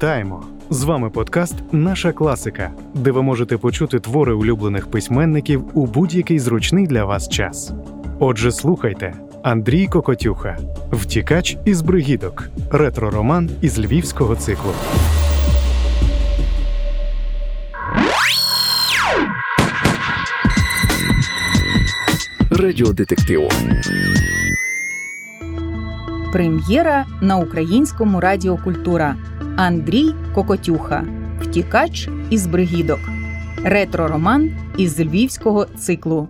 Вітаємо! З вами подкаст Наша класика, де ви можете почути твори улюблених письменників у будь-який зручний для вас час. Отже, слухайте Андрій Кокотюха, Втікач із бригідок, ретро-роман із львівського циклу. Радіодетектив. Прем'єра на українському радіо Культура Андрій Кокотюха. Втікач із бригідок. Ретро-роман із львівського циклу.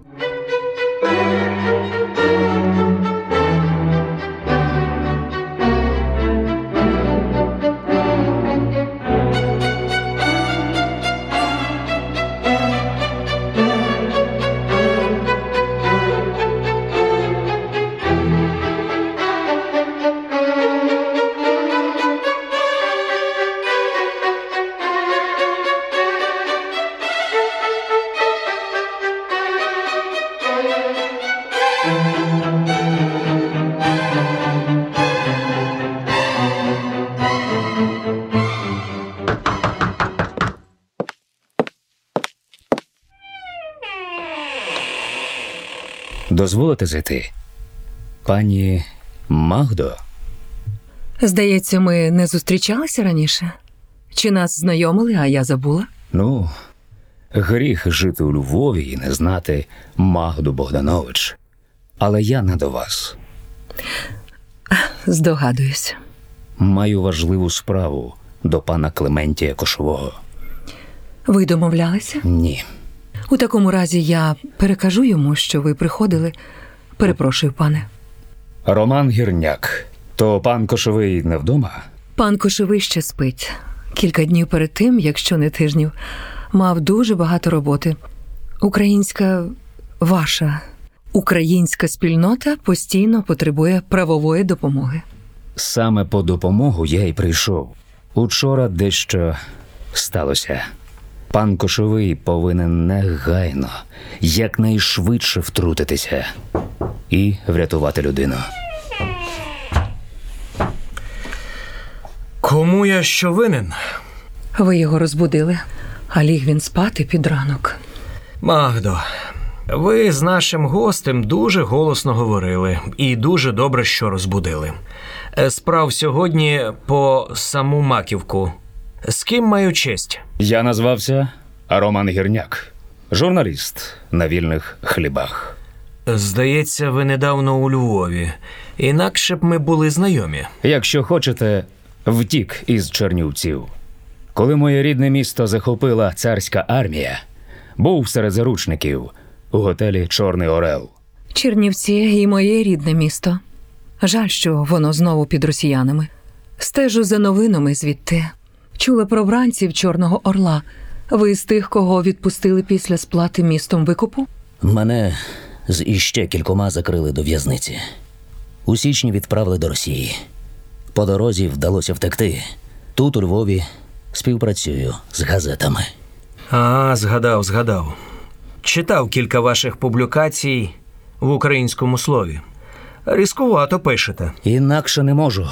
Дозволите зайти? Пані Магдо? Здається, ми не зустрічалися раніше. Чи нас знайомили, а я забула? Ну, гріх жити у Львові і не знати Магду Богданович. Але я не до вас. Здогадуюсь. Маю важливу справу до пана Клементія Кошового. Ви домовлялися? Ні. У такому разі я перекажу йому, що ви приходили. Перепрошую, пане. Роман Гірняк. То пан Кошовий не вдома? Пан Кошовий ще спить. Кілька днів перед тим, якщо не тижнів, мав дуже багато роботи. Українська ваша українська спільнота постійно потребує правової допомоги. Саме по допомогу я й прийшов. Учора дещо сталося. Пан Кошовий повинен негайно, якнайшвидше втрутитися і врятувати людину. Кому я що винен? Ви його розбудили, а ліг він спати під ранок. Магдо, ви з нашим гостем дуже голосно говорили і дуже добре, що розбудили. Е, Справ сьогодні по саму маківку. З ким маю честь? Я назвався Роман Гірняк, журналіст на вільних хлібах. Здається, ви недавно у Львові. Інакше б ми були знайомі. Якщо хочете, втік із Чернівців. Коли моє рідне місто захопила царська армія, був серед заручників у готелі Чорний Орел. Чернівці і моє рідне місто. Жаль, що воно знову під росіянами. Стежу за новинами звідти. Чула про бранців Чорного Орла. Ви з тих, кого відпустили після сплати містом викупу? Мене з іще кількома закрили до в'язниці. У січні відправили до Росії. По дорозі вдалося втекти. Тут, у Львові, співпрацюю з газетами. А, згадав, згадав. Читав кілька ваших публікацій в українському слові. Різкувато пишете. Інакше не можу.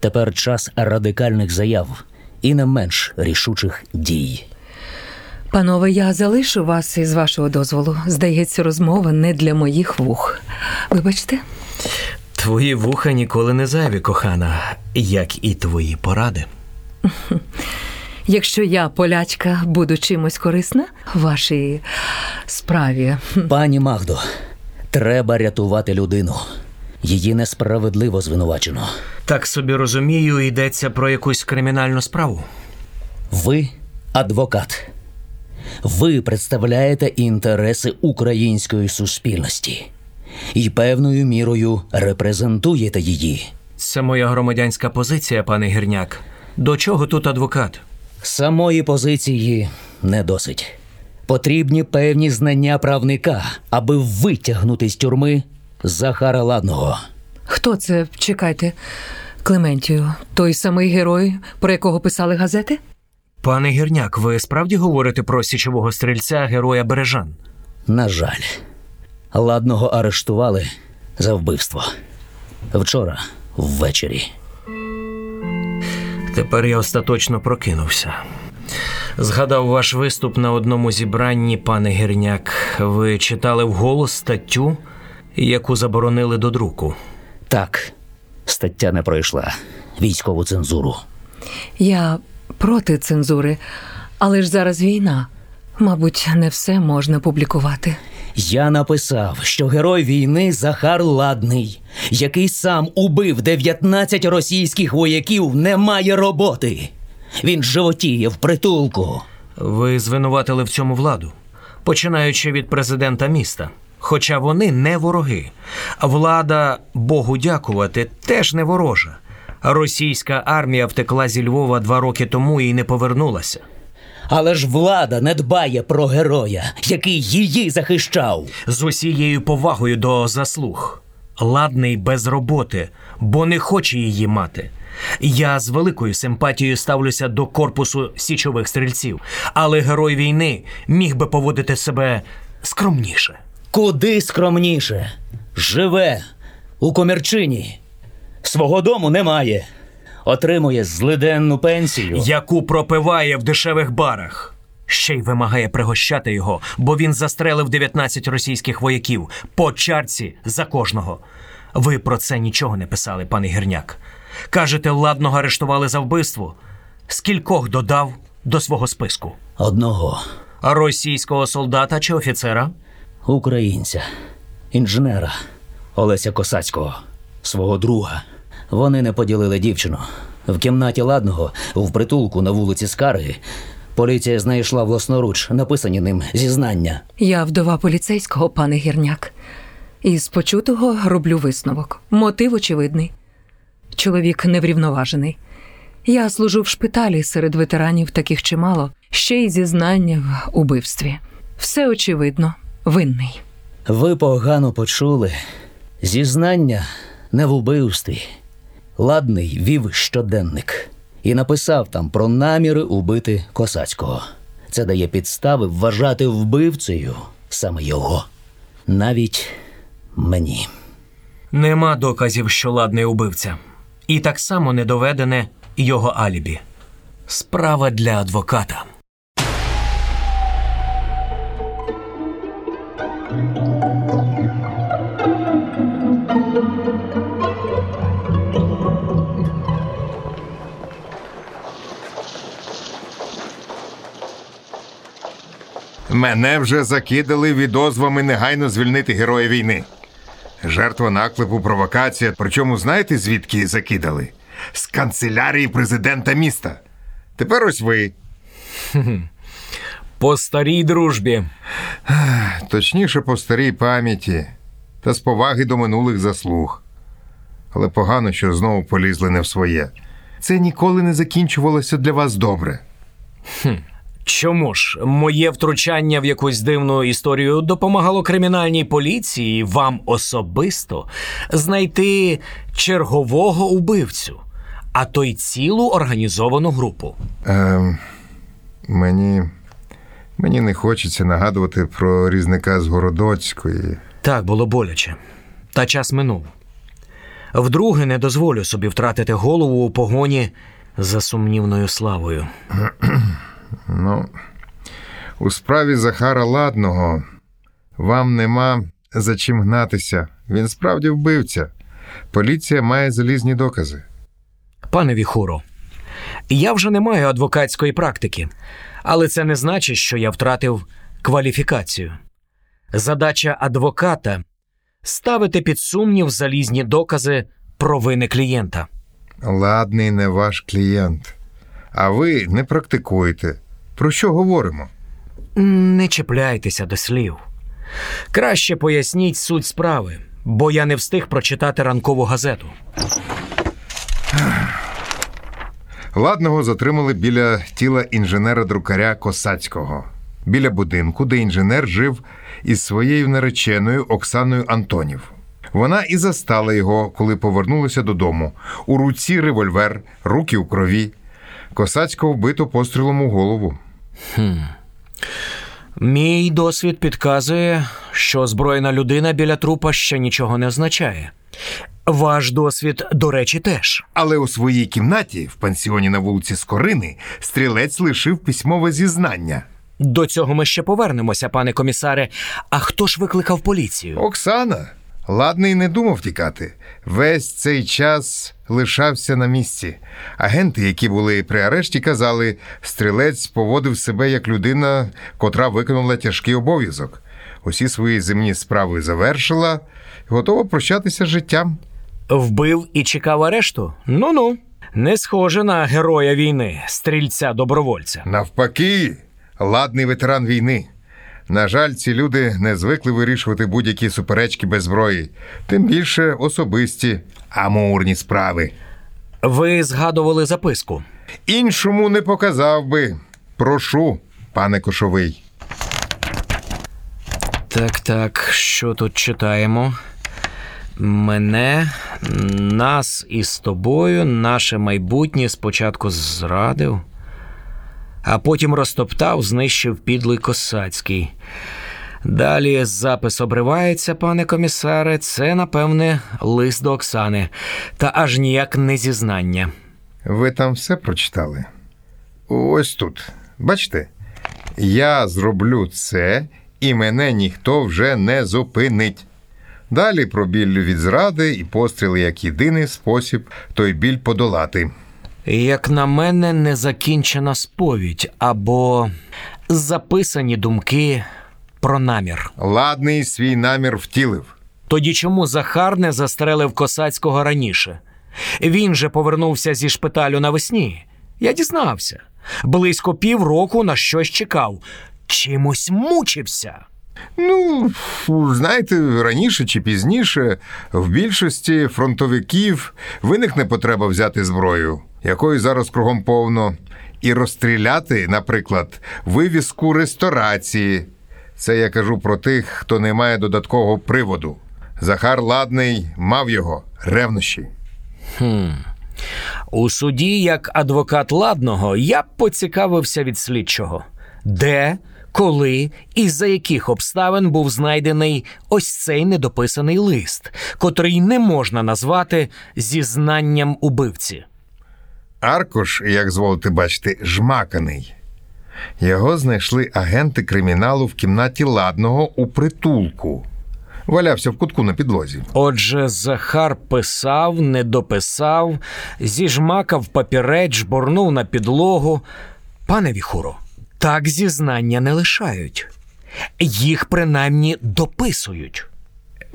Тепер час радикальних заяв і не менш рішучих дій. Панове, я залишу вас із вашого дозволу. Здається, розмова не для моїх вух. Вибачте, Твої вуха ніколи не зайві, кохана, як і твої поради. якщо я, полячка, буду чимось корисна вашій справі. Пані Магдо, треба рятувати людину. Її несправедливо звинувачено. Так собі розумію, йдеться про якусь кримінальну справу. Ви адвокат. Ви представляєте інтереси української суспільності і певною мірою репрезентуєте її. Це моя громадянська позиція, пане Гірняк. До чого тут адвокат? Самої позиції не досить. Потрібні певні знання правника, аби витягнути з тюрми Захара Ладного. Хто це? Чекайте, Клементію, той самий герой, про якого писали газети? Пане Гірняк, ви справді говорите про січового стрільця героя Бережан? На жаль, ладного арештували за вбивство. Вчора ввечері. Тепер я остаточно прокинувся. Згадав ваш виступ на одному зібранні, пане Гірняк. Ви читали вголос статтю, яку заборонили до друку. Так, стаття не пройшла. Військову цензуру. Я проти цензури, але ж зараз війна. Мабуть, не все можна публікувати. Я написав, що герой війни Захар Ладний, який сам убив 19 російських вояків, не має роботи. Він животіє в притулку. Ви звинуватили в цьому владу, починаючи від президента міста. Хоча вони не вороги. Влада, Богу дякувати, теж не ворожа. Російська армія втекла зі Львова два роки тому і не повернулася. Але ж влада не дбає про героя, який її захищав. З усією повагою до заслуг. Ладний без роботи, бо не хоче її мати. Я з великою симпатією ставлюся до корпусу січових стрільців, але герой війни міг би поводити себе скромніше. Куди скромніше. Живе у комірчині. Свого дому немає. Отримує злиденну пенсію. яку пропиває в дешевих барах. Ще й вимагає пригощати його, бо він застрелив 19 російських вояків по чарці за кожного. Ви про це нічого не писали, пане Гірняк. Кажете, ладного арештували за вбивство. Скількох додав до свого списку? Одного Російського солдата чи офіцера? Українця, інженера Олеся Косацького, свого друга. Вони не поділили дівчину. В кімнаті ладного, в притулку на вулиці Скарги, поліція знайшла власноруч написані ним зізнання. Я вдова поліцейського, пане гірняк. Із почутого роблю висновок. Мотив очевидний. Чоловік неврівноважений. Я служу в шпиталі серед ветеранів таких чимало, ще й зізнання в убивстві. Все очевидно, винний. Ви погано почули. Зізнання не в убивстві. Ладний вів щоденник і написав там про наміри убити Косацького. Це дає підстави вважати вбивцею саме його, навіть мені. Нема доказів, що ладний убивця. І так само не доведене його алібі. Справа для адвоката. Мене вже закидали відозвами негайно звільнити героя війни. Жертва наклепу, провокація. Причому знаєте, звідки закидали? З канцелярії президента міста. Тепер ось ви. По старій дружбі. Точніше, по старій пам'яті та з поваги до минулих заслуг. Але погано, що знову полізли не в своє. Це ніколи не закінчувалося для вас добре. Чому ж моє втручання в якусь дивну історію допомагало кримінальній поліції вам особисто знайти чергового убивцю, а то й цілу організовану групу? Ем, мені. Мені не хочеться нагадувати про різника з Городоцької. Так було боляче. Та час минув. Вдруге не дозволю собі втратити голову у погоні за сумнівною славою. Ну, у справі Захара Ладного вам нема за чим гнатися. Він справді вбивця. Поліція має залізні докази. Пане Віхуро, я вже не маю адвокатської практики, але це не значить, що я втратив кваліфікацію. Задача адвоката ставити під сумнів залізні докази провини клієнта. Ладний не ваш клієнт. А ви не практикуєте. Про що говоримо? Не чіпляйтеся до слів. Краще поясніть суть справи, бо я не встиг прочитати ранкову газету. Ладного затримали біля тіла інженера-друкаря Косацького, біля будинку, де інженер жив із своєю нареченою Оксаною Антонів. Вона і застала його, коли повернулася додому. У руці револьвер, руки у крові. Косацького вбито пострілом у голову. Мій досвід підказує, що озброєна людина біля трупа ще нічого не означає. Ваш досвід, до речі, теж. Але у своїй кімнаті в пансіоні на вулиці Скорини стрілець лишив письмове зізнання. До цього ми ще повернемося, пане комісаре. А хто ж викликав поліцію? Оксана. Ладний не думав тікати. Весь цей час лишався на місці. Агенти, які були при арешті, казали, стрілець поводив себе як людина, котра виконала тяжкий обов'язок. Усі свої земні справи завершила готова прощатися з життям. Вбив і чекав арешту? Ну ну. Не схоже на героя війни, стрільця добровольця. Навпаки, ладний ветеран війни. На жаль, ці люди не звикли вирішувати будь-які суперечки без зброї, тим більше особисті амурні справи. Ви згадували записку. Іншому не показав би. Прошу, пане Кошовий. Так, так, що тут читаємо? Мене, нас із тобою, наше майбутнє спочатку зрадив, а потім розтоптав, знищив підлий косацький. Далі запис обривається, пане комісаре. Це, напевне, лист до Оксани, та аж ніяк не зізнання. Ви там все прочитали? Ось тут. Бачите? Я зроблю це, і мене ніхто вже не зупинить. Далі про біль від зради і постріли як єдиний спосіб той біль подолати. Як на мене, незакінчена сповідь або записані думки про намір. Ладний свій намір втілив. Тоді чому Захар не застрелив косацького раніше? Він же повернувся зі шпиталю навесні. Я дізнався. Близько півроку на щось чекав. Чимось мучився. Ну, знаєте, раніше чи пізніше в більшості фронтовиків виникне потреба взяти зброю, якої зараз кругом повно, і розстріляти, наприклад, вивіску ресторації. Це я кажу про тих, хто не має додаткового приводу. Захар Ладний мав його ревнощі. У суді, як адвокат ладного, я б поцікавився від слідчого, де, коли і за яких обставин був знайдений ось цей недописаний лист, котрий не можна назвати зізнанням убивці. Аркуш, як зволите бачити, жмаканий. Його знайшли агенти криміналу в кімнаті ладного у притулку. Валявся в кутку на підлозі. Отже, Захар писав, не дописав, зіжмакав папірець, жбурнув на підлогу. Пане Віхуро, так зізнання не лишають. Їх принаймні дописують.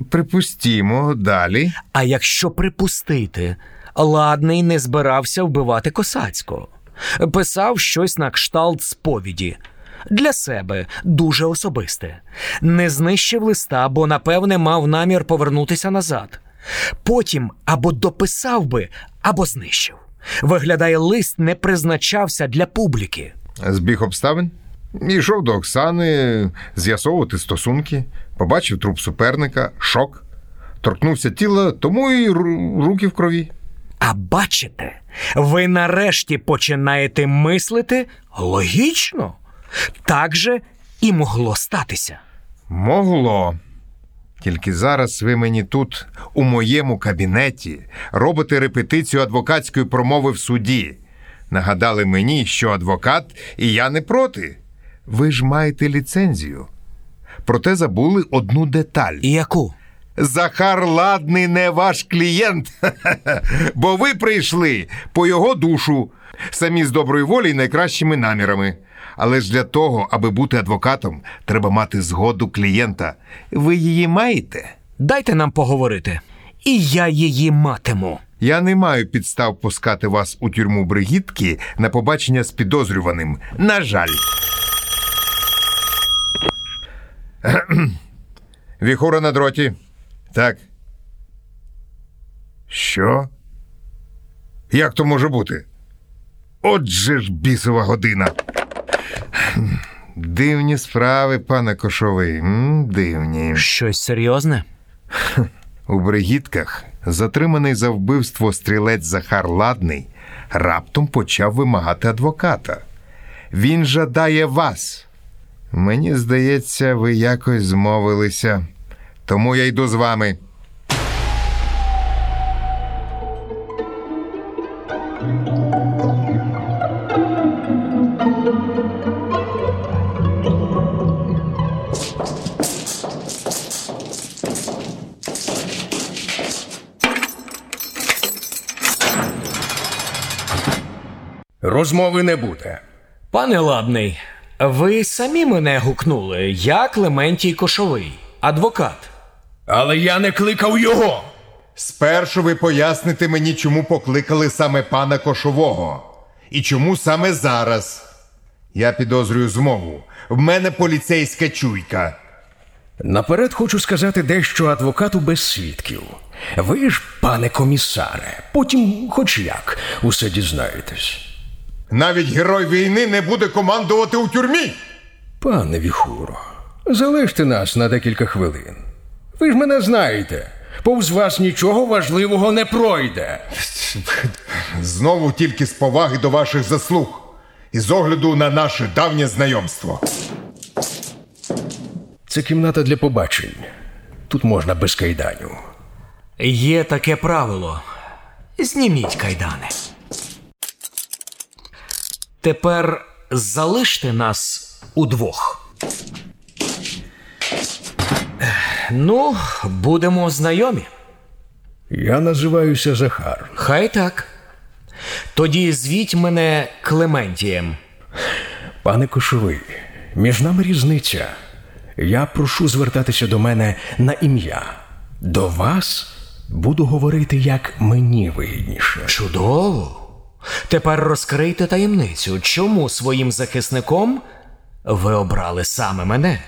Припустімо, далі. А якщо припустити, ладний не збирався вбивати косацького, писав щось на кшталт сповіді. Для себе дуже особисте. Не знищив листа, бо, напевне, мав намір повернутися назад. Потім або дописав би, або знищив. Виглядає, лист не призначався для публіки. Збіг обставин. Йшов до Оксани з'ясовувати стосунки, побачив труп суперника, шок, торкнувся тіла, тому і руки в крові. А бачите, ви нарешті починаєте мислити логічно. Так же і могло статися. Могло. Тільки зараз ви мені тут, у моєму кабінеті, робите репетицію адвокатської промови в суді. Нагадали мені, що адвокат і я не проти. Ви ж маєте ліцензію. Проте забули одну деталь. І яку? Захар Ладний не ваш клієнт, бо ви прийшли по його душу, самі з доброї волі і найкращими намірами. Але ж для того, аби бути адвокатом, треба мати згоду клієнта. Ви її маєте? Дайте нам поговорити. І я її матиму. Я не маю підстав пускати вас у тюрму бригітки на побачення з підозрюваним. На жаль. Віхура на дроті. Так. Що? Як то може бути? Отже ж бісова година. Дивні справи, пане Кошовий. М, дивні. Щось серйозне? У бригітках затриманий за вбивство стрілець Захар Ладний раптом почав вимагати адвоката. Він жадає вас. Мені здається, ви якось змовилися. Тому я йду з вами. Розмови не буде. Пане ладний, ви самі мене гукнули. Я Клементій Кошовий, адвокат. Але я не кликав його. Спершу ви поясните мені, чому покликали саме пана Кошового. І чому саме зараз. Я підозрюю змову. В мене поліцейська чуйка. Наперед хочу сказати дещо адвокату без свідків. Ви ж, пане комісаре, потім, хоч як, усе дізнаєтесь. Навіть герой війни не буде командувати у тюрмі. Пане Віхуро, залиште нас на декілька хвилин. Ви ж мене знаєте. Повз вас нічого важливого не пройде. Знову тільки з поваги до ваших заслуг і з огляду на наше давнє знайомство. Це кімната для побачень. Тут можна без кайданю. Є таке правило. Зніміть кайдани. Тепер залиште нас удвох. Ну, будемо знайомі. Я називаюся Захар. Хай так. Тоді звіть мене Клементієм. Пане Кошовий, між нами різниця. Я прошу звертатися до мене на ім'я. До вас буду говорити, як мені вигідніше. Чудово. Тепер розкрийте таємницю, чому своїм захисником ви обрали саме мене.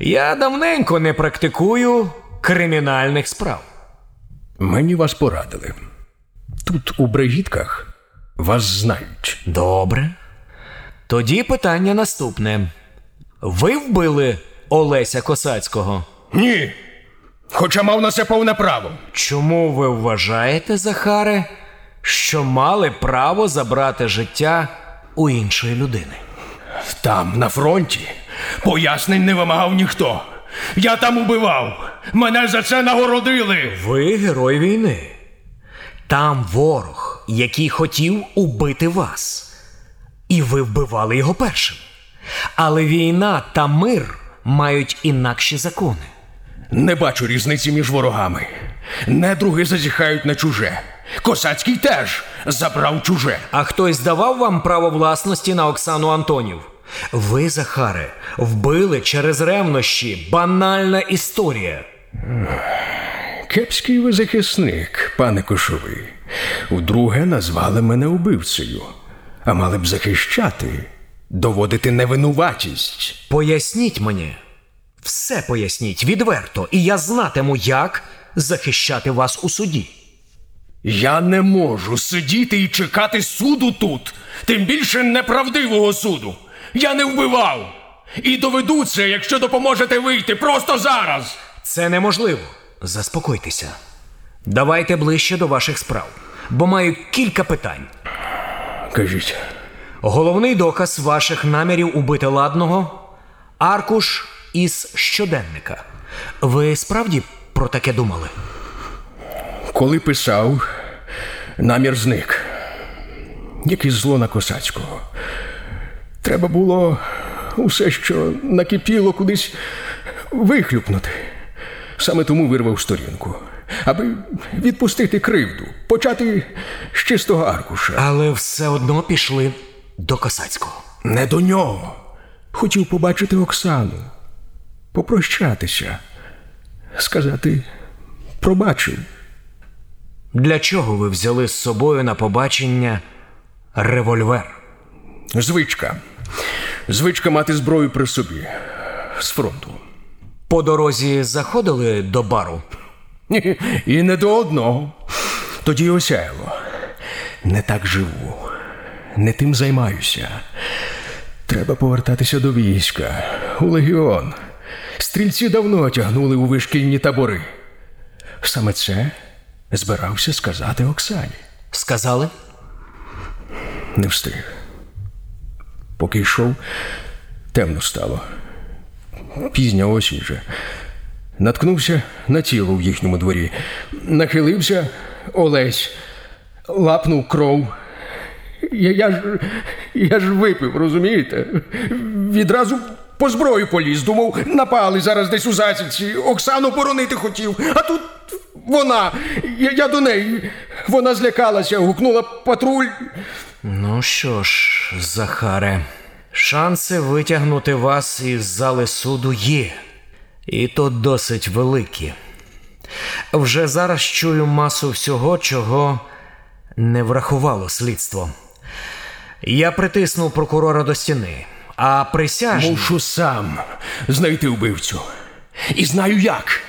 Я давненько не практикую кримінальних справ. Мені вас порадили. Тут, у Бригітках, вас знають. Добре. Тоді питання наступне. Ви вбили Олеся Косацького? Ні. Хоча мав на це повне право. Чому ви вважаєте, Захаре, що мали право забрати життя у іншої людини? Там, на фронті, пояснень не вимагав ніхто. Я там убивав. Мене за це нагородили. Ви герой війни. Там ворог, який хотів убити вас. І ви вбивали його першим. Але війна та мир мають інакші закони. Не бачу різниці між ворогами. Недруги зазіхають на чуже. Косацький теж забрав чуже. А хтось давав вам право власності на Оксану Антонів? Ви, Захаре, вбили через ревнощі. Банальна історія. Кепський ви захисник, пане Кошовий. Удруге назвали мене убивцею, а мали б захищати, доводити невинуватість. Поясніть мені. Все поясніть відверто, і я знатиму, як захищати вас у суді. Я не можу сидіти і чекати суду тут, тим більше неправдивого суду. Я не вбивав. І доведу це, якщо допоможете вийти просто зараз. Це неможливо. Заспокойтеся. Давайте ближче до ваших справ, бо маю кілька питань. Кажіть, Головний доказ ваших намірів убити ладного аркуш із щоденника. Ви справді про таке думали? Коли писав, намір зник. Якесь зло на Косацького. Треба було усе, що накипіло, кудись вихлюпнути. Саме тому вирвав сторінку, аби відпустити кривду, почати з чистого аркуша. Але все одно пішли до Косацького. Не до нього. Хотів побачити Оксану, попрощатися, сказати пробачив. Для чого ви взяли з собою на побачення револьвер? Звичка. Звичка мати зброю при собі з фронту. По дорозі заходили до бару. І не до одного. Тоді осяяло. Не так живу, не тим займаюся. Треба повертатися до війська, у легіон. Стрільці давно тягнули у вишкільні табори. Саме це збирався сказати Оксані. Сказали? Не встиг. Поки йшов, Темно стало. Пізня осінь же. Наткнувся на тіло в їхньому дворі. Нахилився Олесь, лапнув кров. Я, я, ж, я ж випив, розумієте? Відразу по зброю поліз. Думав, напали зараз десь у засідці. Оксану боронити хотів. А тут вона. Я, я до неї. Вона злякалася, гукнула патруль. Ну що ж, Захаре, шанси витягнути вас із зали суду є, і то досить великі. Вже зараз чую масу всього, чого не врахувало слідство. Я притиснув прокурора до стіни, а присяжні Мушу сам знайти вбивцю. І знаю як.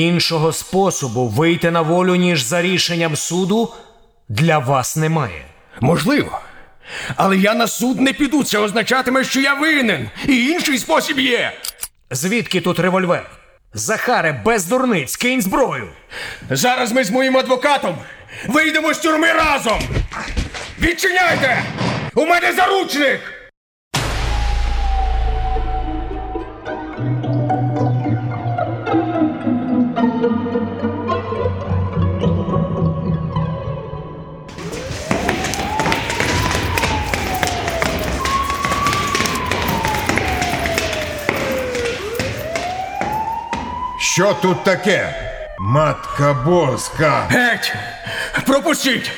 Іншого способу вийти на волю, ніж за рішенням суду, для вас немає. Можливо. Але я на суд не піду. Це означатиме, що я винен. І інший спосіб є. Звідки тут револьвер? Захаре, без дурниць, кинь зброю. Зараз ми з моїм адвокатом вийдемо з тюрми разом. Відчиняйте! У мене заручник! Що тут таке? Матка боска. Геть! Пропустіть!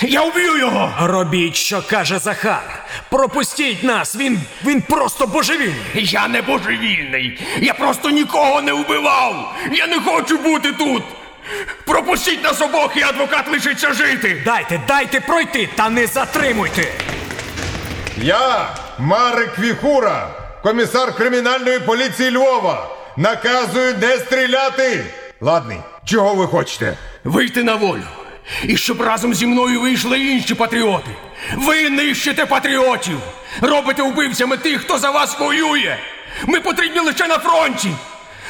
Я вб'ю його! Робіть, що каже Захар. Пропустіть нас, він, він просто божевільний. Я не божевільний! Я просто нікого не вбивав! Я не хочу бути тут! Пропустіть нас обох, і адвокат лишиться жити! Дайте, дайте пройти та не затримуйте. Я, Марик Віхура, комісар кримінальної поліції Львова, наказую не стріляти. Ладний, чого ви хочете? Вийти на волю. І щоб разом зі мною вийшли інші патріоти. Ви нищите патріотів! Робите вбивцями тих, хто за вас воює! Ми потрібні лише на фронті!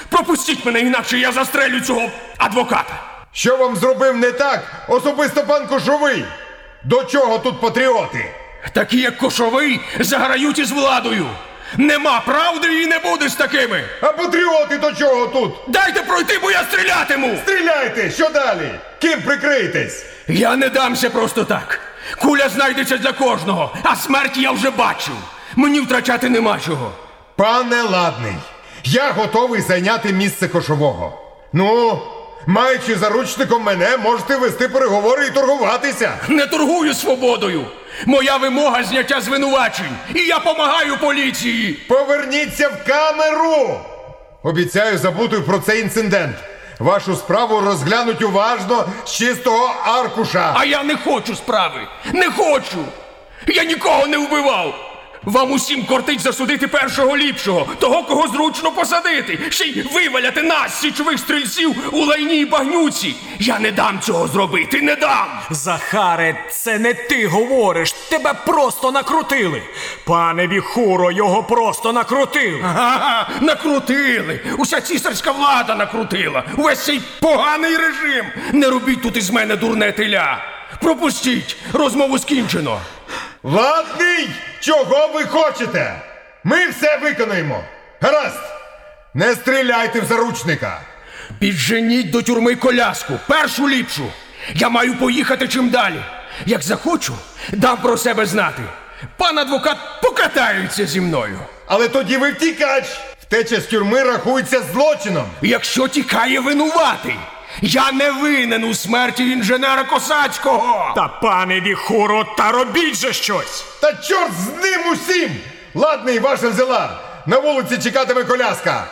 Пропустіть мене, інакше я застрелю цього адвоката! Що вам зробив не так особисто пан Кошовий? До чого тут патріоти? Такі, як Кошовий, заграють із владою! Нема правди і не буде з такими! А патріоти до чого тут? Дайте пройти, бо я стрілятиму! Стріляйте! Що далі? Ким прикриєтесь? Я не дамся просто так. Куля знайдеться для кожного, а смерть я вже бачив. Мені втрачати нема чого. Пане Ладний, я готовий зайняти місце кошового. Ну, маючи заручником мене, можете вести переговори і торгуватися. Не торгую свободою. Моя вимога зняття звинувачень. І я помагаю поліції. Поверніться в камеру! Обіцяю забути про цей інцидент. Вашу справу розглянуть уважно з чистого аркуша. А я не хочу справи. Не хочу. Я нікого не вбивав. Вам усім кортить засудити першого ліпшого, того, кого зручно посадити, ще й виваляти нас, січових стрільців, у лайній багнюці. Я не дам цього зробити, не дам. Захаре, це не ти говориш, тебе просто накрутили. Пане Віхуро, його просто накрутили. Ага, накрутили. Уся цісарська влада накрутила. Увесь цей поганий режим. Не робіть тут із мене дурне теля. Пропустіть, розмову скінчено. Ладний, чого ви хочете? Ми все виконаємо. Гаразд! Не стріляйте в заручника. Підженіть до тюрми коляску, першу ліпшу. Я маю поїхати чим далі. Як захочу, дам про себе знати. Пан адвокат покатається зі мною. Але тоді ви втікач. Втеча з тюрми рахується злочином. Якщо тікає винуватий, я не винен у смерті інженера Косацького. Та пане Віхуро, та робіть же щось. Та чорт з ним усім! Ладний, ваша взяла. На вулиці чекатиме коляска.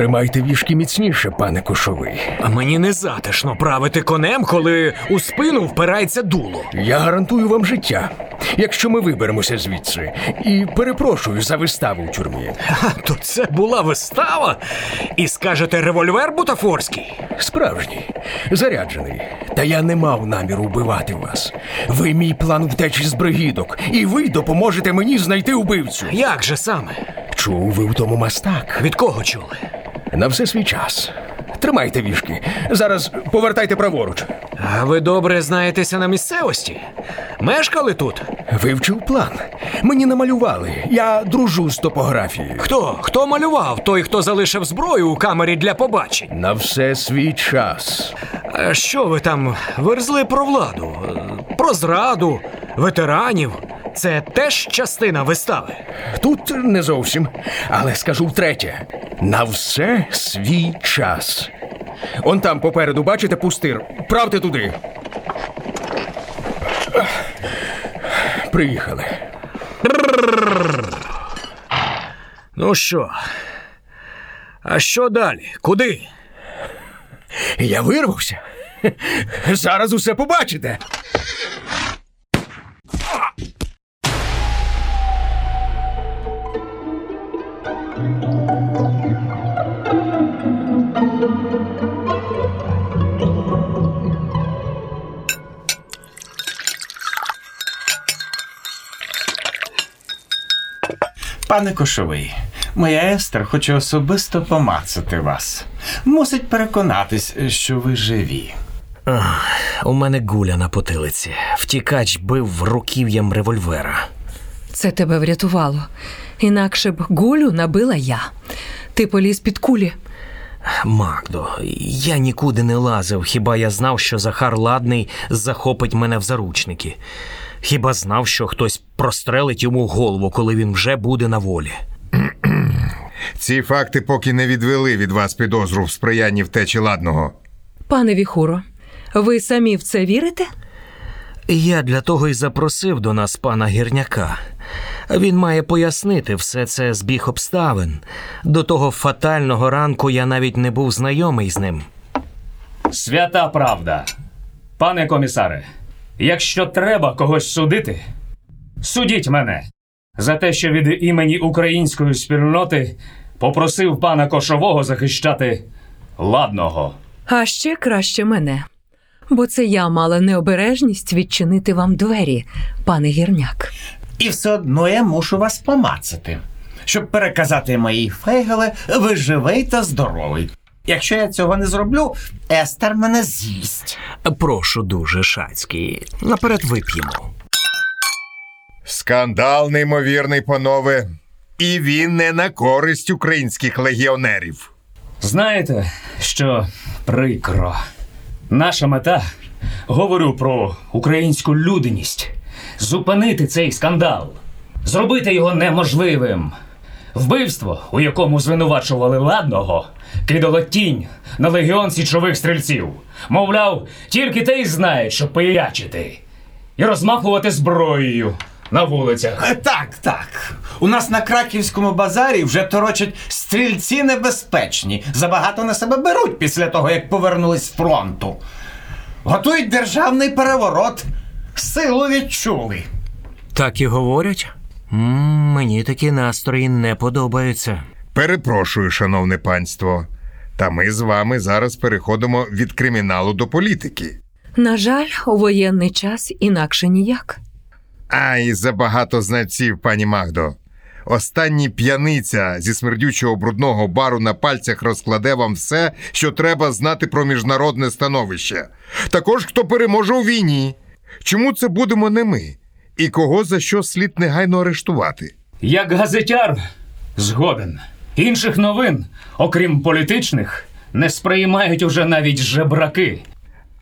Тримайте вішки міцніше, пане кошовий. А мені не затишно правити конем, коли у спину впирається дуло. Я гарантую вам життя, якщо ми виберемося звідси. І перепрошую за виставу в тюрмі. Ха, то це була вистава? І скажете револьвер бутафорський? Справжній, заряджений. Та я не мав наміру вбивати вас. Ви мій план втечі з бригідок, і ви допоможете мені знайти убивцю. Як же саме? Чув ви в тому мастак. Від кого чули? На все свій час. Тримайте вішки. Зараз повертайте праворуч. А ви добре знаєтеся на місцевості? Мешкали тут? Вивчив план. Мені намалювали. Я дружу з топографією. Хто? Хто малював? Той, хто залишив зброю у камері для побачень. На все свій час. А що ви там верзли про владу? Про зраду, ветеранів? Це теж частина вистави. Тут не зовсім, але скажу втретє: на все свій час. Он там попереду, бачите, пустир. Правте туди. Приїхали. Ну що? А що далі? Куди? Я вирвався. Зараз усе побачите. Пане Кошовий, моя Естер хоче особисто помацати вас. Мусить переконатись, що ви живі. У мене гуля на потилиці. Втікач бив руків'ям револьвера. Це тебе врятувало. Інакше б гулю набила я. Ти поліз під кулі. Магдо, я нікуди не лазив, хіба я знав, що Захар Ладний захопить мене в заручники. Хіба знав, що хтось прострелить йому голову, коли він вже буде на волі. Ці факти поки не відвели від вас підозру в сприянні втечі ладного. Пане Віхуро, ви самі в це вірите? Я для того й запросив до нас пана гірняка. Він має пояснити все це збіг обставин. До того фатального ранку я навіть не був знайомий з ним. Свята правда. Пане комісаре, якщо треба когось судити, судіть мене за те, що від імені української спільноти попросив пана Кошового захищати ладного. А ще краще мене. Бо це я мала необережність відчинити вам двері, пане гірняк. І все одно я мушу вас помацати, щоб переказати моїй фейгеле, ви живий та здоровий. Якщо я цього не зроблю, Естер мене з'їсть. Прошу дуже, Шацький, наперед вип'ємо. Скандал неймовірний, панове. І він не на користь українських легіонерів. Знаєте, що прикро. Наша мета говорю про українську людяність зупинити цей скандал, зробити його неможливим. Вбивство, у якому звинувачували ладного, кидало тінь на легіон січових стрільців. Мовляв, тільки те й знають, що пиячити і розмахувати зброєю на вулицях. Е, Так, так. У нас на краківському базарі вже торочать стрільці небезпечні. Забагато на себе беруть після того, як повернулись з фронту. Готують державний переворот. Силу відчули. Так і говорять? м мені такі настрої не подобаються. Перепрошую, шановне панство. Та ми з вами зараз переходимо від криміналу до політики. На жаль, у воєнний час інакше ніяк. Ай, забагато знавців, пані Магдо. Останній п'яниця зі смердючого брудного бару на пальцях розкладе вам все, що треба знати про міжнародне становище. Також хто переможе у війні. Чому це будемо не ми? І кого за що слід негайно арештувати? Як газетяр, згоден. Інших новин, окрім політичних, не сприймають уже навіть жебраки.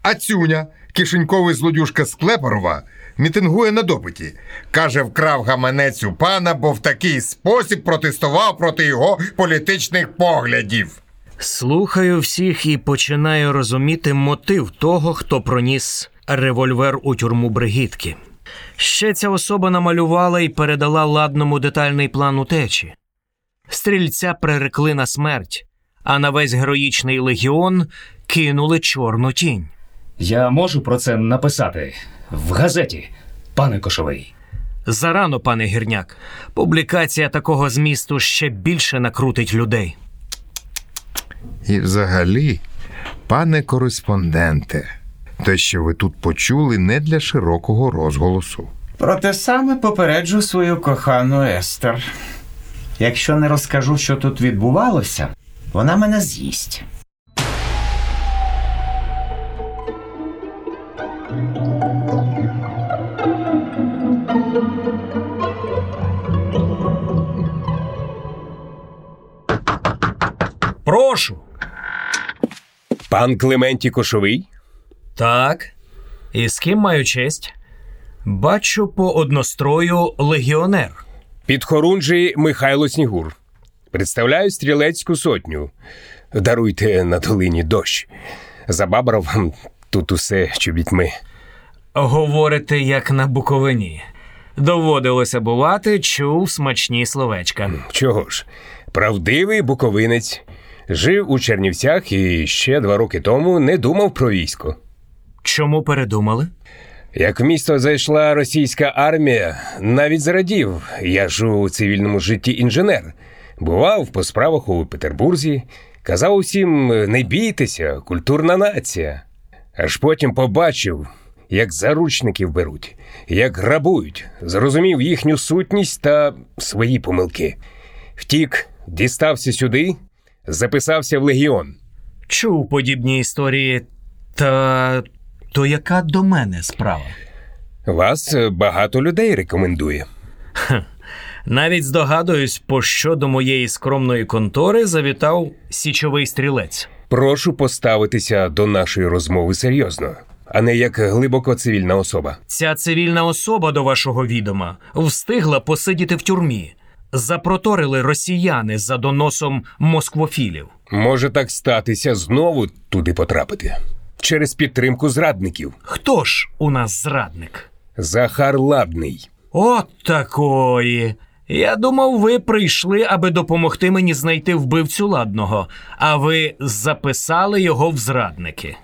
А цюня, кишеньковий злодюжка Склепарова, мітингує на допиті. Каже, вкрав гаманець у пана, бо в такий спосіб протестував проти його політичних поглядів. Слухаю всіх і починаю розуміти мотив того, хто проніс револьвер у тюрму бригітки. Ще ця особа намалювала і передала ладному детальний план утечі. Стрільця прирекли на смерть, а на весь героїчний легіон кинули чорну тінь. Я можу про це написати в газеті, пане Кошовий. Зарано, пане гірняк, публікація такого змісту ще більше накрутить людей. І взагалі, пане кореспонденте, те, що ви тут почули, не для широкого розголосу. Про те саме попереджу свою кохану Естер. Якщо не розкажу, що тут відбувалося, вона мене з'їсть. Прошу. Пан Клементі Кошовий? Так. І з ким маю честь? Бачу по однострою легіонер. Підхорунжий Михайло Снігур. Представляю стрілецьку сотню. Даруйте на долині дощ. Забабрав хм, тут усе чобітьми. Говорите, як на Буковині. Доводилося бувати, чув смачні словечка. Чого ж? Правдивий буковинець. Жив у Чернівцях і ще два роки тому не думав про військо. Чому передумали? Як в місто зайшла російська армія, навіть зрадів. Я ж у цивільному житті інженер. Бував по справах у Петербурзі, казав усім: не бійтеся, культурна нація. Аж потім побачив, як заручників беруть, як грабують, зрозумів їхню сутність та свої помилки. Втік, дістався сюди, записався в легіон. Чув подібні історії. Та то яка до мене справа? Вас е, багато людей рекомендує. Навіть здогадуюсь, по що до моєї скромної контори завітав січовий стрілець. Прошу поставитися до нашої розмови серйозно, а не як глибоко цивільна особа. Ця цивільна особа до вашого відома встигла посидіти в тюрмі. Запроторили росіяни за доносом москвофілів. Може так статися знову туди потрапити через підтримку зрадників. Хто ж у нас зрадник? Захар Ладний. От такої. Я думав, ви прийшли, аби допомогти мені знайти вбивцю ладного, а ви записали його в зрадники.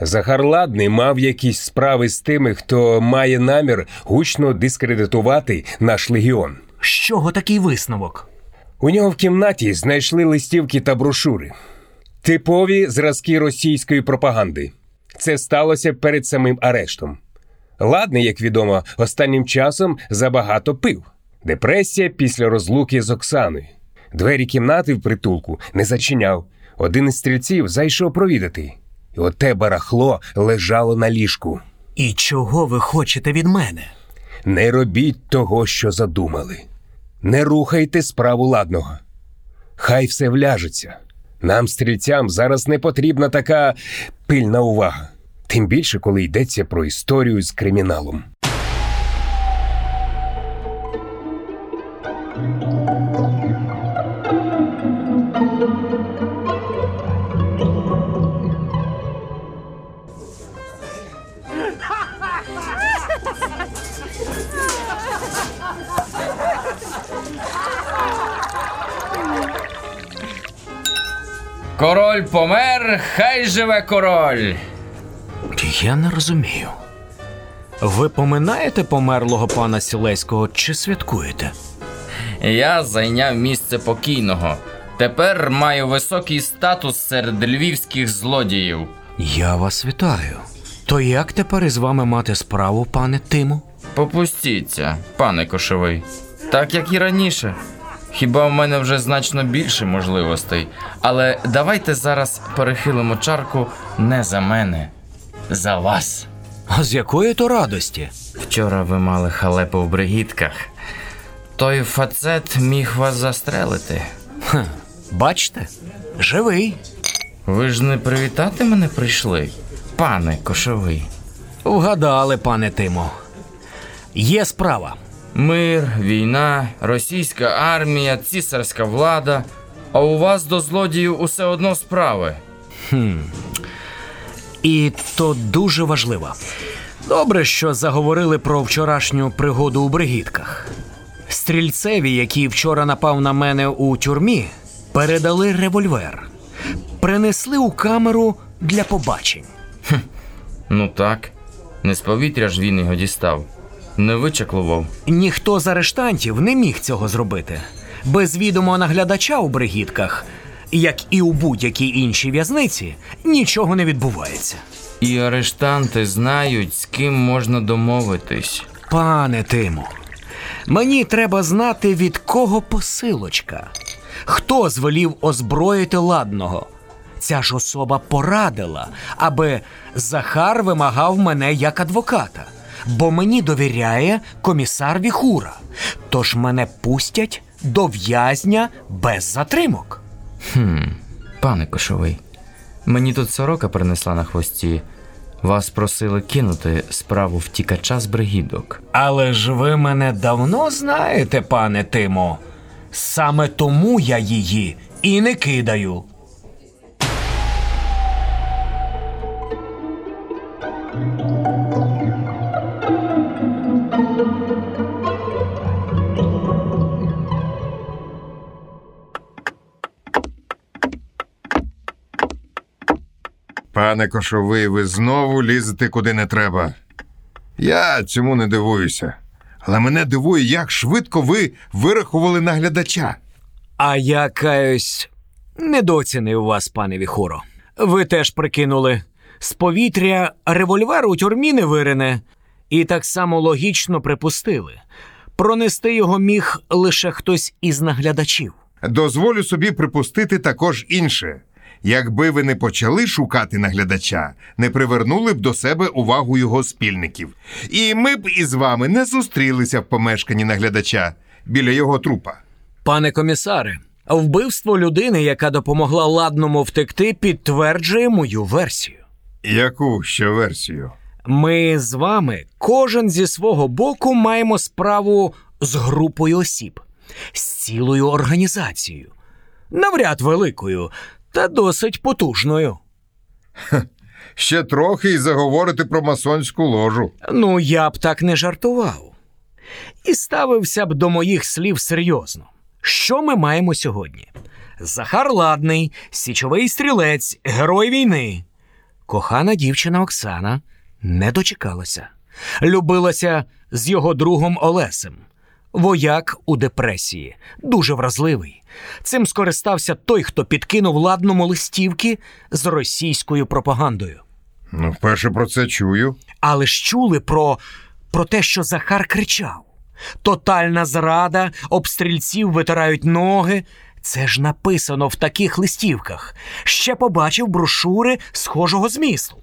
Захар Ладний мав якісь справи з тими, хто має намір гучно дискредитувати наш легіон. З чого такий висновок? У нього в кімнаті знайшли листівки та брошури, типові зразки російської пропаганди. Це сталося перед самим арештом. Ладний, як відомо, останнім часом забагато пив. Депресія після розлуки з Оксаною. Двері кімнати в притулку не зачиняв. Один із стрільців зайшов провідати. І оте барахло лежало на ліжку. І чого ви хочете від мене? Не робіть того, що задумали. Не рухайте справу ладного. Хай все вляжеться. Нам, стрільцям, зараз не потрібна така пильна увага. Тим більше, коли йдеться про історію з криміналом. Король помер, хай живе король. Я не розумію. Ви поминаєте померлого пана Сілеського чи святкуєте? Я зайняв місце покійного. Тепер маю високий статус серед львівських злодіїв. Я вас вітаю. То як тепер із вами мати справу, пане Тиму? Попустіться, пане Кошовий. Так як і раніше. Хіба в мене вже значно більше можливостей. Але давайте зараз перехилимо чарку не за мене, за вас. А з якої то радості? Вчора ви мали халепу в бригітках. Той фацет міг вас застрелити. Ха, бачите? Живий. Ви ж не привітати мене прийшли, пане Кошовий. Вгадали, пане Тимо. Є справа. Мир, війна, російська армія, цісарська влада. А у вас до злодіїв усе одно справи. І то дуже важливо. Добре, що заговорили про вчорашню пригоду у бригітках. Стрільцеві, який вчора напав на мене у тюрмі, передали револьвер. принесли у камеру для побачень. Ну так. Не з повітря ж він його дістав. Не вичаклував. Ніхто з арештантів не міг цього зробити. Без відомого наглядача у бригідках, як і у будь-якій іншій в'язниці, нічого не відбувається. І арештанти знають, з ким можна домовитись. Пане Тиму, мені треба знати, від кого посилочка. Хто звелів озброїти ладного? Ця ж особа порадила, аби Захар вимагав мене як адвоката, бо мені довіряє комісар Віхура. Тож мене пустять до в'язня без затримок. Пане Кошовий, мені тут сорока принесла на хвості. Вас просили кинути справу втікача з бригідок. Але ж ви мене давно знаєте, пане Тимо. Саме тому я її і не кидаю. Пане Кошовий, ви знову лізете куди не треба. Я цьому не дивуюся. Але мене дивує, як швидко ви вирахували наглядача. А я каюсь, недооцінив вас, пане Віхоро. Ви теж прикинули. З повітря револьвер у тюрмі не вирине, і так само логічно припустили. Пронести його міг лише хтось із наглядачів. Дозволю собі припустити також інше. Якби ви не почали шукати наглядача, не привернули б до себе увагу його спільників. І ми б із вами не зустрілися в помешканні наглядача біля його трупа. Пане комісаре, вбивство людини, яка допомогла ладному втекти, підтверджує мою версію. Яку ще версію? Ми з вами, кожен зі свого боку, маємо справу з групою осіб, з цілою організацією. Навряд великою, та досить потужною. Ще трохи і заговорити про масонську ложу. Ну, я б так не жартував. І ставився б до моїх слів серйозно. Що ми маємо сьогодні? Захар Ладний, січовий стрілець, герой війни. Кохана дівчина Оксана не дочекалася. Любилася з його другом Олесем. Вояк у депресії, дуже вразливий. Цим скористався той, хто підкинув ладному листівки з російською пропагандою. Ну, вперше про це чую. Але ж чули про, про те, що Захар кричав: Тотальна зрада, обстрільців витирають ноги. Це ж написано в таких листівках. Ще побачив брошури схожого змісту.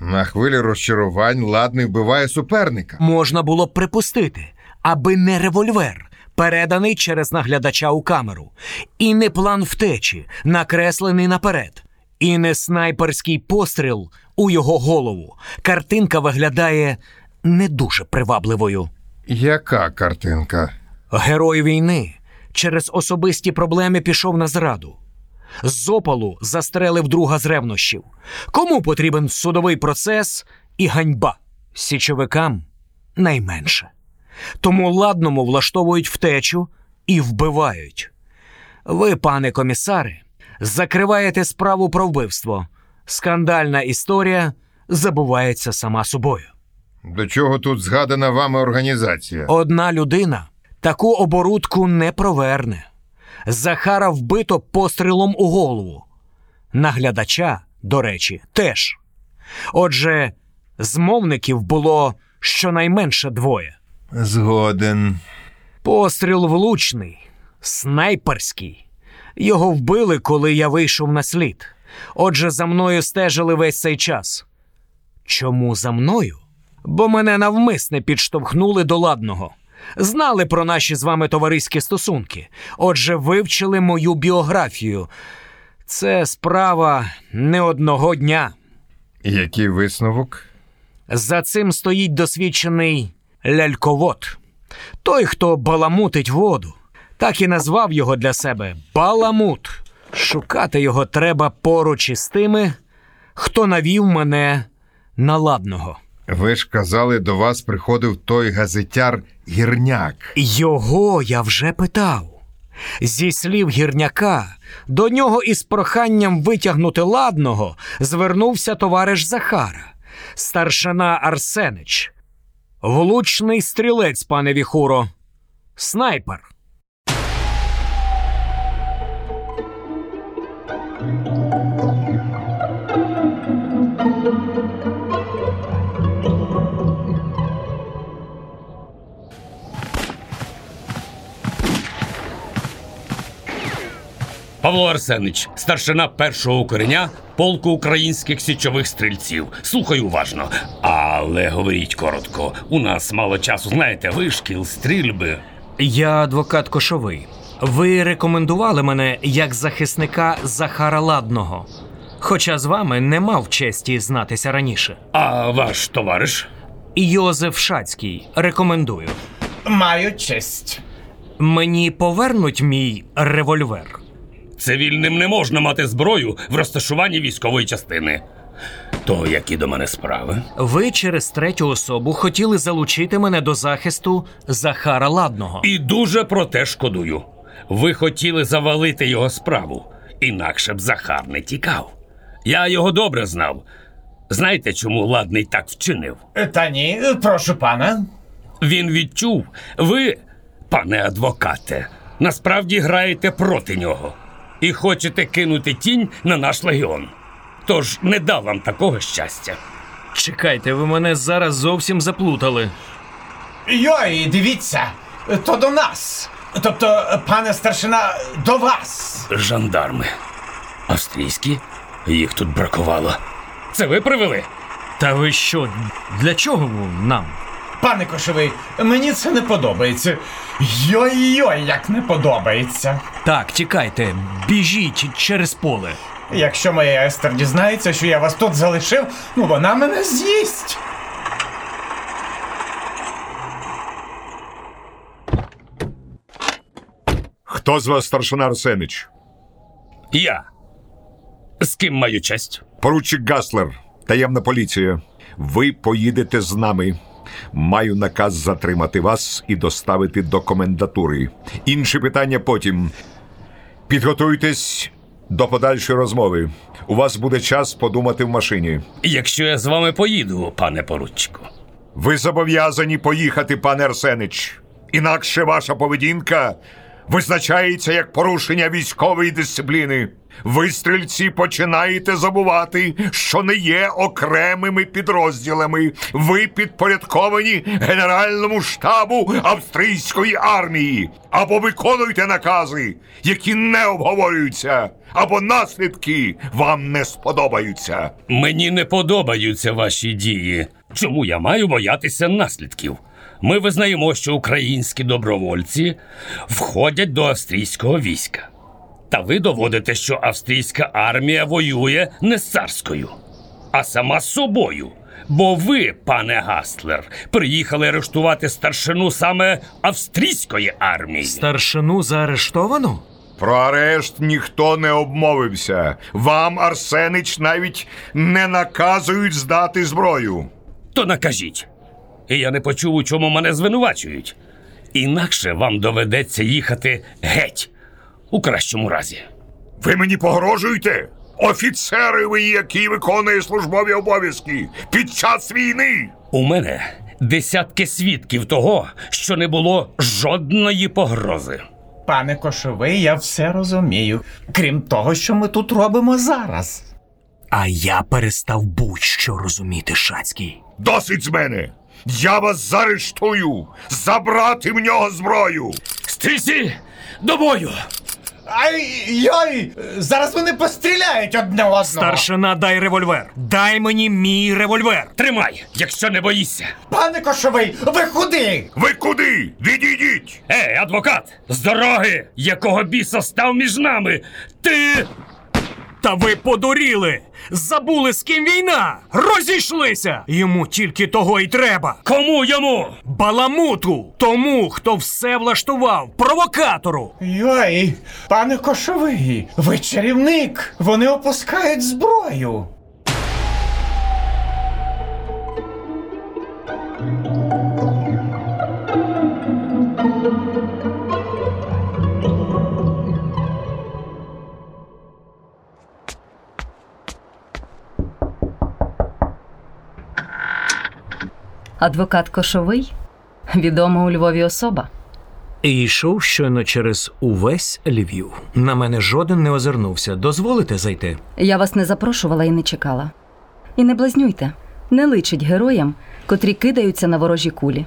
На хвилі розчарувань ладний вбиває суперника. Можна було б припустити, аби не револьвер, переданий через наглядача у камеру, і не план втечі, накреслений наперед, і не снайперський постріл у його голову. Картинка виглядає не дуже привабливою. Яка картинка? Герой війни через особисті проблеми пішов на зраду. З опалу застрелив друга з ревнощів. Кому потрібен судовий процес і ганьба? Січовикам найменше. Тому ладному влаштовують втечу і вбивають. Ви, пане комісаре, закриваєте справу про вбивство. Скандальна історія забувається сама собою. До чого тут згадана вами організація? Одна людина таку оборудку не проверне. Захара вбито пострілом у голову. Наглядача, до речі, теж. Отже, змовників було щонайменше двоє. Згоден. Постріл влучний, снайперський. Його вбили, коли я вийшов на слід. Отже, за мною стежили весь цей час. Чому за мною? Бо мене навмисне підштовхнули до ладного. Знали про наші з вами товариські стосунки. Отже, вивчили мою біографію. Це справа не одного дня. Який висновок? За цим стоїть досвідчений ляльковод. Той, хто баламутить воду. Так і назвав його для себе Баламут. Шукати його треба поруч із тими, хто навів мене на ладного. Ви ж казали, до вас приходив той газетяр гірняк. Його я вже питав. Зі слів гірняка, до нього із проханням витягнути ладного звернувся товариш Захара, старшина Арсенич. Влучний стрілець, пане Віхуро. Снайпер. Павло Арсенич, старшина першого укореня полку українських січових стрільців. Слухай уважно, але говоріть коротко. У нас мало часу, знаєте, вишкіл, стрільби. Я адвокат Кошовий. Ви рекомендували мене як захисника Захара Ладного. Хоча з вами не мав честі знатися раніше. А ваш товариш? Йозеф Шацький. Рекомендую. Маю честь. Мені повернуть мій револьвер. Цивільним не можна мати зброю в розташуванні військової частини. То які до мене справи? Ви через третю особу хотіли залучити мене до захисту Захара Ладного. І дуже про те шкодую. Ви хотіли завалити його справу, інакше б Захар не тікав. Я його добре знав. Знаєте, чому ладний так вчинив? Та ні, прошу пана. Він відчув, ви, пане адвокате, насправді граєте проти нього і хочете кинути тінь на наш легіон. Тож не дав вам такого щастя. Чекайте, ви мене зараз зовсім заплутали. Йой, дивіться, то до нас. Тобто, пане старшина, до вас. Жандарми. Австрійські? Їх тут бракувало. Це ви привели? Та ви що? Для чого нам? Пане Кошовий, мені це не подобається. Йой-йой, як не подобається. Так, тікайте, біжіть через поле. Якщо моя Естер дізнається, що я вас тут залишив, ну вона мене з'їсть. Хто з вас старшина Арсенич? Я. З ким маю честь? Поручик Гаслер, таємна поліція. Ви поїдете з нами. Маю наказ затримати вас і доставити до комендатури. Інші питання потім. Підготуйтесь до подальшої розмови. У вас буде час подумати в машині. Якщо я з вами поїду, пане поручику. Ви зобов'язані поїхати, пане Арсенич. Інакше ваша поведінка визначається як порушення військової дисципліни. Ви, стрільці, починаєте забувати, що не є окремими підрозділами. Ви підпорядковані Генеральному штабу австрійської армії. Або виконуйте накази, які не обговорюються, або наслідки вам не сподобаються. Мені не подобаються ваші дії. Чому я маю боятися наслідків? Ми визнаємо, що українські добровольці входять до австрійського війська. Та ви доводите, що австрійська армія воює не з царською, а сама з собою. Бо ви, пане Гаслер, приїхали арештувати старшину саме австрійської армії. Старшину заарештовано? Про арешт ніхто не обмовився. Вам, Арсенич, навіть не наказують здати зброю. То накажіть. І я не почув, у чому мене звинувачують. Інакше вам доведеться їхати геть, у кращому разі. Ви мені погрожуєте? Офіцери ви, які виконує службові обов'язки під час війни. У мене десятки свідків того, що не було жодної погрози. Пане Кошовий, я все розумію. Крім того, що ми тут робимо зараз. А я перестав будь-що розуміти, Шацький. Досить з мене. Я вас заарештую. Забрати в нього зброю. Стрільці! До бою! Ай йой! Зараз вони постріляють одне одного. Старшина, дай револьвер. Дай мені мій револьвер. Тримай, якщо не боїшся. Пане Кошовий, ви куди? Ви куди? Відійдіть! Ей, адвокат! З дороги! Якого біса став між нами? Ти. Та ви подуріли! Забули, з ким війна! Розійшлися! Йому тільки того й треба. Кому йому? Баламуту! Тому, хто все влаштував, провокатору! Йой, пане Кошовий, ви чарівник. Вони опускають зброю. Адвокат Кошовий відома у Львові особа. І йшов щойно через увесь Львів. На мене жоден не озирнувся. Дозволите зайти? Я вас не запрошувала і не чекала. І не блазнюйте, не личить героям, котрі кидаються на ворожі кулі.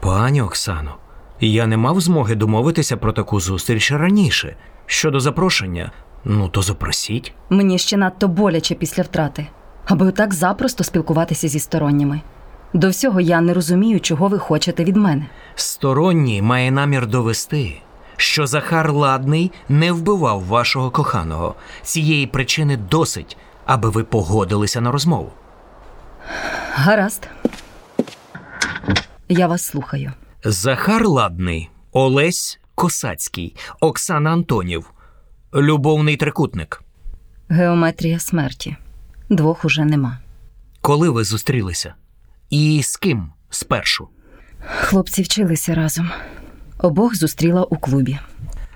Пані Оксано, я не мав змоги домовитися про таку зустріч раніше. Щодо запрошення, ну то запросіть. Мені ще надто боляче після втрати, аби отак запросто спілкуватися зі сторонніми. До всього я не розумію, чого ви хочете від мене. Сторонній має намір довести, що Захар Ладний не вбивав вашого коханого. Цієї причини досить, аби ви погодилися на розмову. Гаразд. Я вас слухаю. Захар Ладний, Олесь Косацький, Оксана Антонів. Любовний трикутник. Геометрія смерті. Двох уже нема. Коли ви зустрілися? І з ким спершу? Хлопці вчилися разом. Обох зустріла у клубі.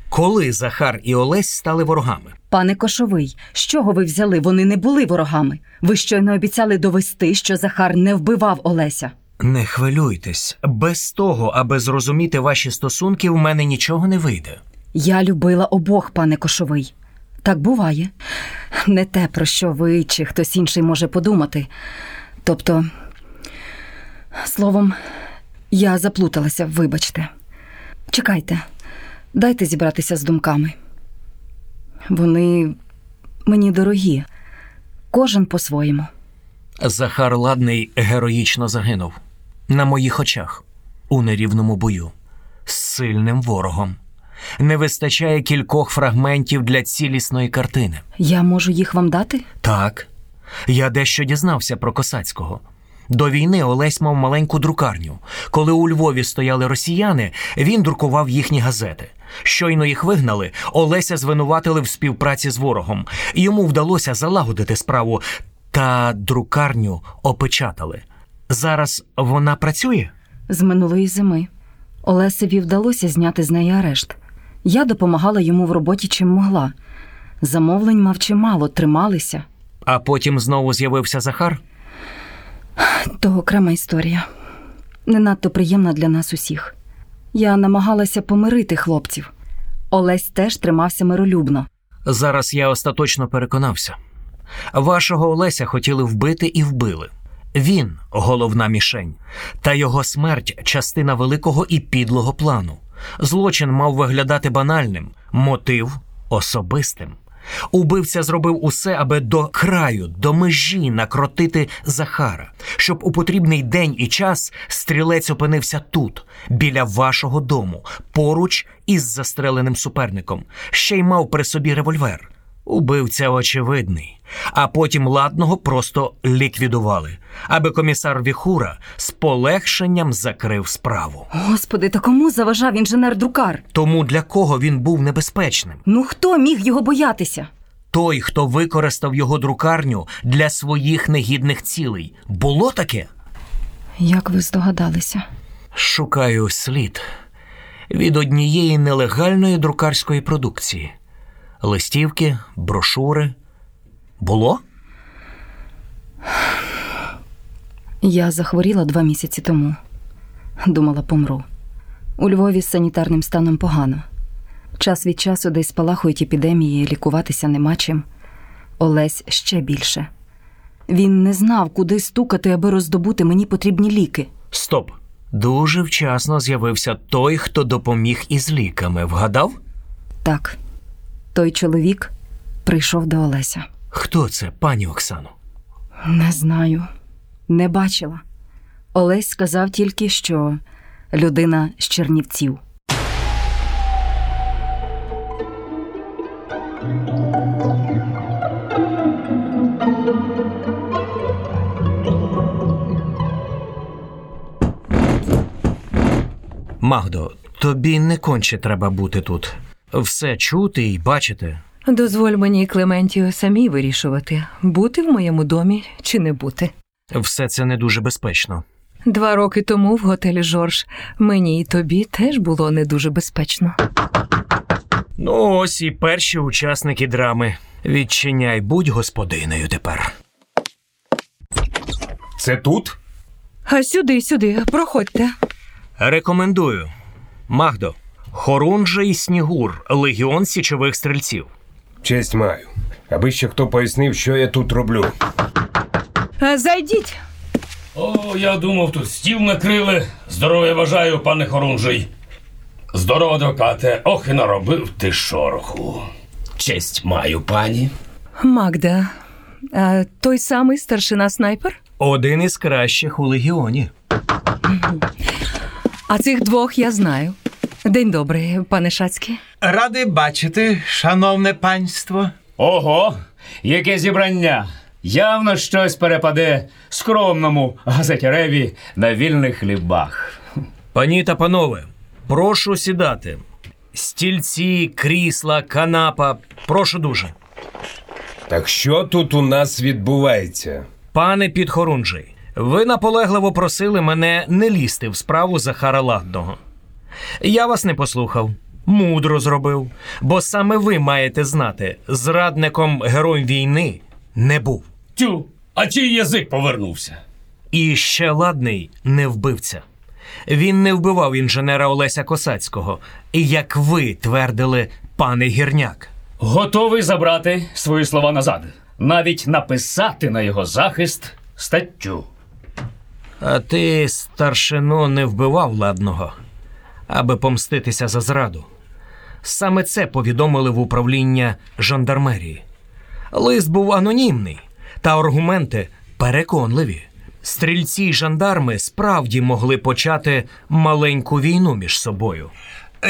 Коли Захар і Олесь стали ворогами? Пане Кошовий, з чого ви взяли? Вони не були ворогами. Ви щойно обіцяли довести, що Захар не вбивав Олеся. Не хвилюйтесь, без того, аби зрозуміти ваші стосунки, в мене нічого не вийде. Я любила обох, пане Кошовий. Так буває. Не те, про що ви чи хтось інший може подумати. Тобто, словом, я заплуталася, вибачте. Чекайте, дайте зібратися з думками. Вони мені дорогі, кожен по-своєму. Захар Ладний героїчно загинув на моїх очах у нерівному бою з сильним ворогом. Не вистачає кількох фрагментів для цілісної картини. Я можу їх вам дати? Так, я дещо дізнався про Косацького. До війни Олесь мав маленьку друкарню. Коли у Львові стояли росіяни, він друкував їхні газети. Щойно їх вигнали, Олеся звинуватили в співпраці з ворогом. Йому вдалося залагодити справу, та друкарню опечатали. Зараз вона працює? З минулої зими. Олесеві вдалося зняти з неї арешт. Я допомагала йому в роботі чим могла. Замовлень мав чимало, трималися. А потім знову з'явився Захар? То окрема історія. Не надто приємна для нас усіх. Я намагалася помирити хлопців. Олесь теж тримався миролюбно. Зараз я остаточно переконався. Вашого Олеся хотіли вбити і вбили. Він головна мішень, та його смерть частина великого і підлого плану. Злочин мав виглядати банальним, мотив особистим. Убивця зробив усе, аби до краю, до межі накротити Захара, щоб у потрібний день і час стрілець опинився тут, біля вашого дому, поруч із застреленим суперником, ще й мав при собі револьвер. Убивця очевидний, а потім ладного просто ліквідували, аби комісар Віхура з полегшенням закрив справу. Господи, та кому заважав інженер друкар? Тому для кого він був небезпечним? Ну хто міг його боятися? Той, хто використав його друкарню для своїх негідних цілей. Було таке? Як ви здогадалися? Шукаю слід від однієї нелегальної друкарської продукції. Листівки, брошури. Було? Я захворіла два місяці тому. Думала, помру. У Львові з санітарним станом погано. Час від часу десь спалахують епідемії, лікуватися нема чим. Олесь ще більше. Він не знав, куди стукати, аби роздобути мені потрібні ліки. Стоп. Дуже вчасно з'явився той, хто допоміг із ліками. Вгадав? Так, той чоловік прийшов до Олеся. Хто це, пані Оксано? Не знаю, не бачила. Олесь сказав тільки, що людина з Чернівців. Магдо, тобі не конче треба бути тут. Все чути і бачити. Дозволь мені, Клементію, самі вирішувати, бути в моєму домі чи не бути. Все це не дуже безпечно. Два роки тому в готелі Жорж мені і тобі теж було не дуже безпечно. Ну, ось і перші учасники драми. Відчиняй, будь господинею тепер. Це тут? А сюди, сюди, проходьте. Рекомендую. Магдо, Хорунжий Снігур, легіон січових стрільців. Честь маю. Аби ще хто пояснив, що я тут роблю. А, Зайдіть. О, я думав, тут стіл накрили. Здоров'я бажаю, пане Хорунжий. Здорово, адвокате. Ох, і наробив ти шороху. Честь маю, пані. Магда, а, той самий старшина снайпер? Один із кращих у легіоні. А цих двох я знаю. День добрий, пане Шацький. Радий бачити, шановне панство. Ого, яке зібрання! Явно щось перепаде скромному газетяреві на вільних хлібах. Пані та панове, прошу сідати. Стільці, крісла, канапа. Прошу дуже. Так що тут у нас відбувається? Пане Підхорунжий, ви наполегливо просили мене не лізти в справу Захара Ладного. Я вас не послухав, мудро зробив, бо саме ви маєте знати, зрадником героєм війни не був. Тю, а чий язик повернувся? І ще ладний не вбивця. Він не вбивав інженера Олеся Косацького, як ви твердили, пане гірняк. Готовий забрати свої слова назад, навіть написати на його захист статтю. А ти, старшино, не вбивав ладного, аби помститися за зраду. Саме це повідомили в управління жандармерії. Лист був анонімний, та аргументи переконливі. Стрільці й жандарми справді могли почати маленьку війну між собою.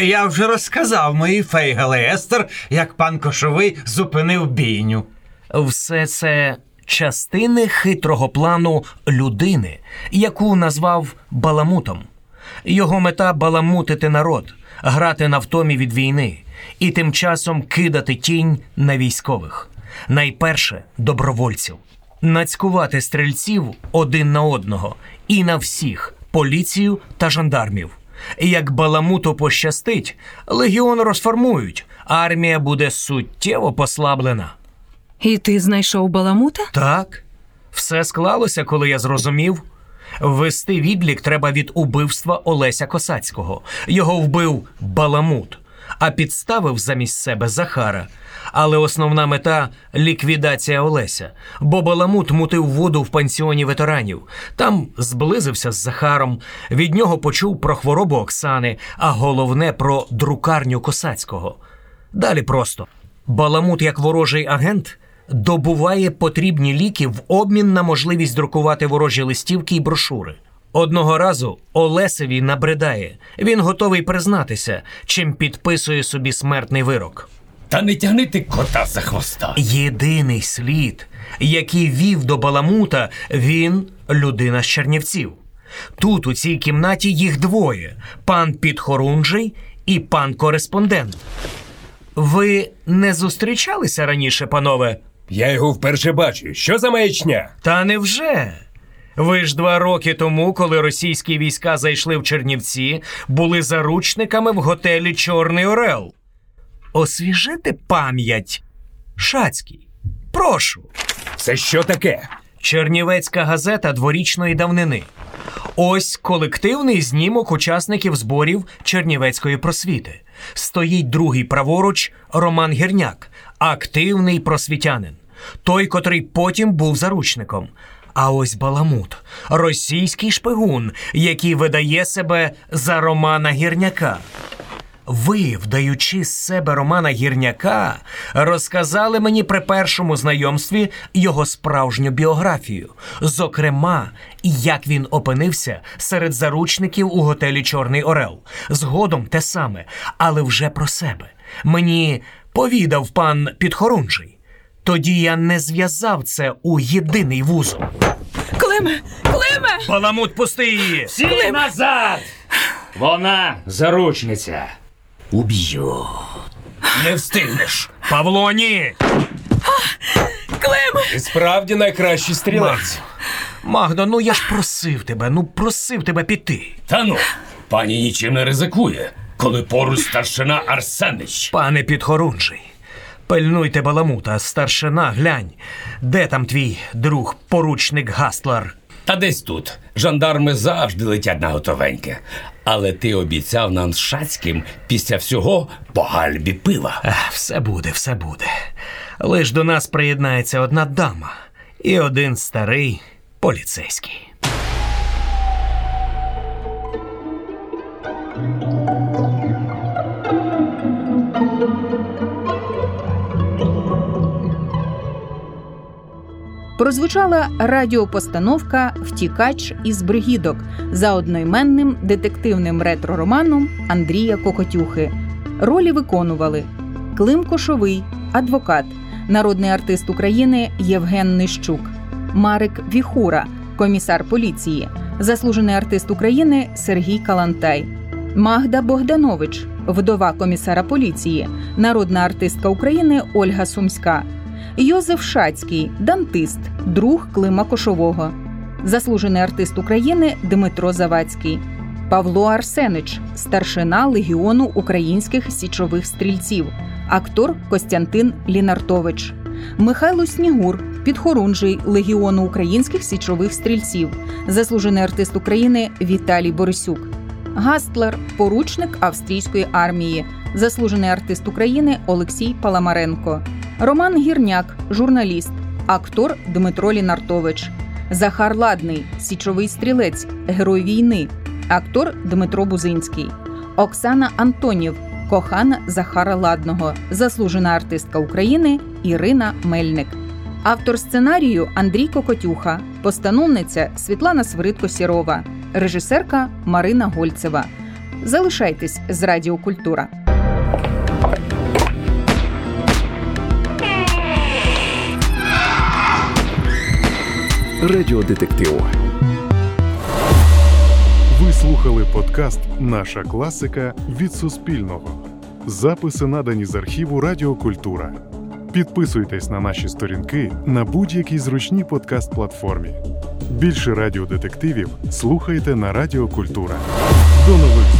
Я вже розказав моїй Фейгале Естер, як пан Кошовий зупинив бійню. Все це частини хитрого плану людини, яку назвав Баламутом. Його мета баламутити народ, грати на втомі від війни і тим часом кидати тінь на військових. Найперше добровольців, нацькувати стрільців один на одного і на всіх поліцію та жандармів. Як баламуту пощастить, легіон розформують, армія буде суттєво послаблена. І ти знайшов баламута? Так, все склалося, коли я зрозумів. Вести відлік треба від убивства Олеся Косацького. Його вбив Баламут, а підставив замість себе Захара. Але основна мета ліквідація Олеся, бо Баламут мутив воду в пансіоні ветеранів. Там зблизився з Захаром. Від нього почув про хворобу Оксани, а головне про друкарню Косацького. Далі просто Баламут, як ворожий агент, добуває потрібні ліки в обмін на можливість друкувати ворожі листівки і брошури. Одного разу Олесеві набридає. Він готовий признатися, чим підписує собі смертний вирок. Та не тягни ти кота за хвоста. Єдиний слід, який вів до Баламута, він людина з Чернівців. Тут, у цій кімнаті, їх двоє: пан Підхорунжий і пан кореспондент. Ви не зустрічалися раніше, панове? Я його вперше бачу. Що за маячня? Та невже? Ви ж два роки тому, коли російські війська зайшли в Чернівці, були заручниками в готелі Чорний Орел. Освіжити пам'ять. Шацький. Прошу. Це що таке? Чернівецька газета дворічної давнини. Ось колективний знімок учасників зборів Чернівецької просвіти. Стоїть другий праворуч Роман Гірняк, активний просвітянин. Той, котрий потім був заручником. А ось Баламут, російський шпигун, який видає себе за Романа Гірняка. Ви, вдаючи з себе Романа Гірняка, розказали мені при першому знайомстві його справжню біографію, зокрема, як він опинився серед заручників у готелі Чорний Орел. Згодом те саме, але вже про себе. Мені повідав пан Підхорунжий. Тоді я не зв'язав це у єдиний вузол. Климе! Климе! Баламут, пусти її! Всі назад! Вона заручниця. Уб'ю. Не встигнеш. Павло, ні! Климе! Ти справді найкращий стрілець. Магдо, ну я ж просив тебе, ну просив тебе піти. Та ну, пані нічим не ризикує, коли поруч старшина Арсенич. Пане підхорунжий, пильнуйте баламута, старшина, глянь, де там твій друг, поручник Гаслар? Та десь тут. Жандарми завжди летять на готовеньке. Але ти обіцяв нам з Шацьким після всього по гальбі пива. Ех, Все буде, все буде. Лиш до нас приєднається одна дама і один старий поліцейський. Прозвучала радіопостановка Втікач із бригідок за одноіменним детективним ретро-романом Андрія Кокотюхи. Ролі виконували Клим Кошовий, адвокат, народний артист України Євген Нищук, Марик Віхура, комісар поліції, заслужений артист України Сергій Калантай, Магда Богданович, вдова комісара поліції, народна артистка України Ольга Сумська. Йозеф Шацький, дантист, друг Клима Кошового, заслужений артист України Дмитро Завадський, Павло Арсенич, старшина Легіону українських січових стрільців, актор Костянтин Лінартович, Михайло Снігур, підхорунжий Легіону українських січових стрільців, заслужений артист України Віталій Борисюк, Гастлер, поручник австрійської армії, заслужений артист України Олексій Паламаренко. Роман Гірняк, журналіст, актор Дмитро Лінартович, Захар Ладний, січовий стрілець, герой війни, актор Дмитро Бузинський, Оксана Антонів, кохана Захара Ладного, заслужена артистка України Ірина Мельник. Автор сценарію Андрій Кокотюха, постановниця Світлана Свиридко Сірова, режисерка Марина Гольцева. Залишайтесь з Радіокультура. Радіодетектив. Ви слухали подкаст Наша класика від Суспільного. Записи надані з архіву Радіокультура. Підписуйтесь на наші сторінки на будь-якій зручній подкаст-платформі. Більше радіодетективів слухайте на Радіокультура. До нових!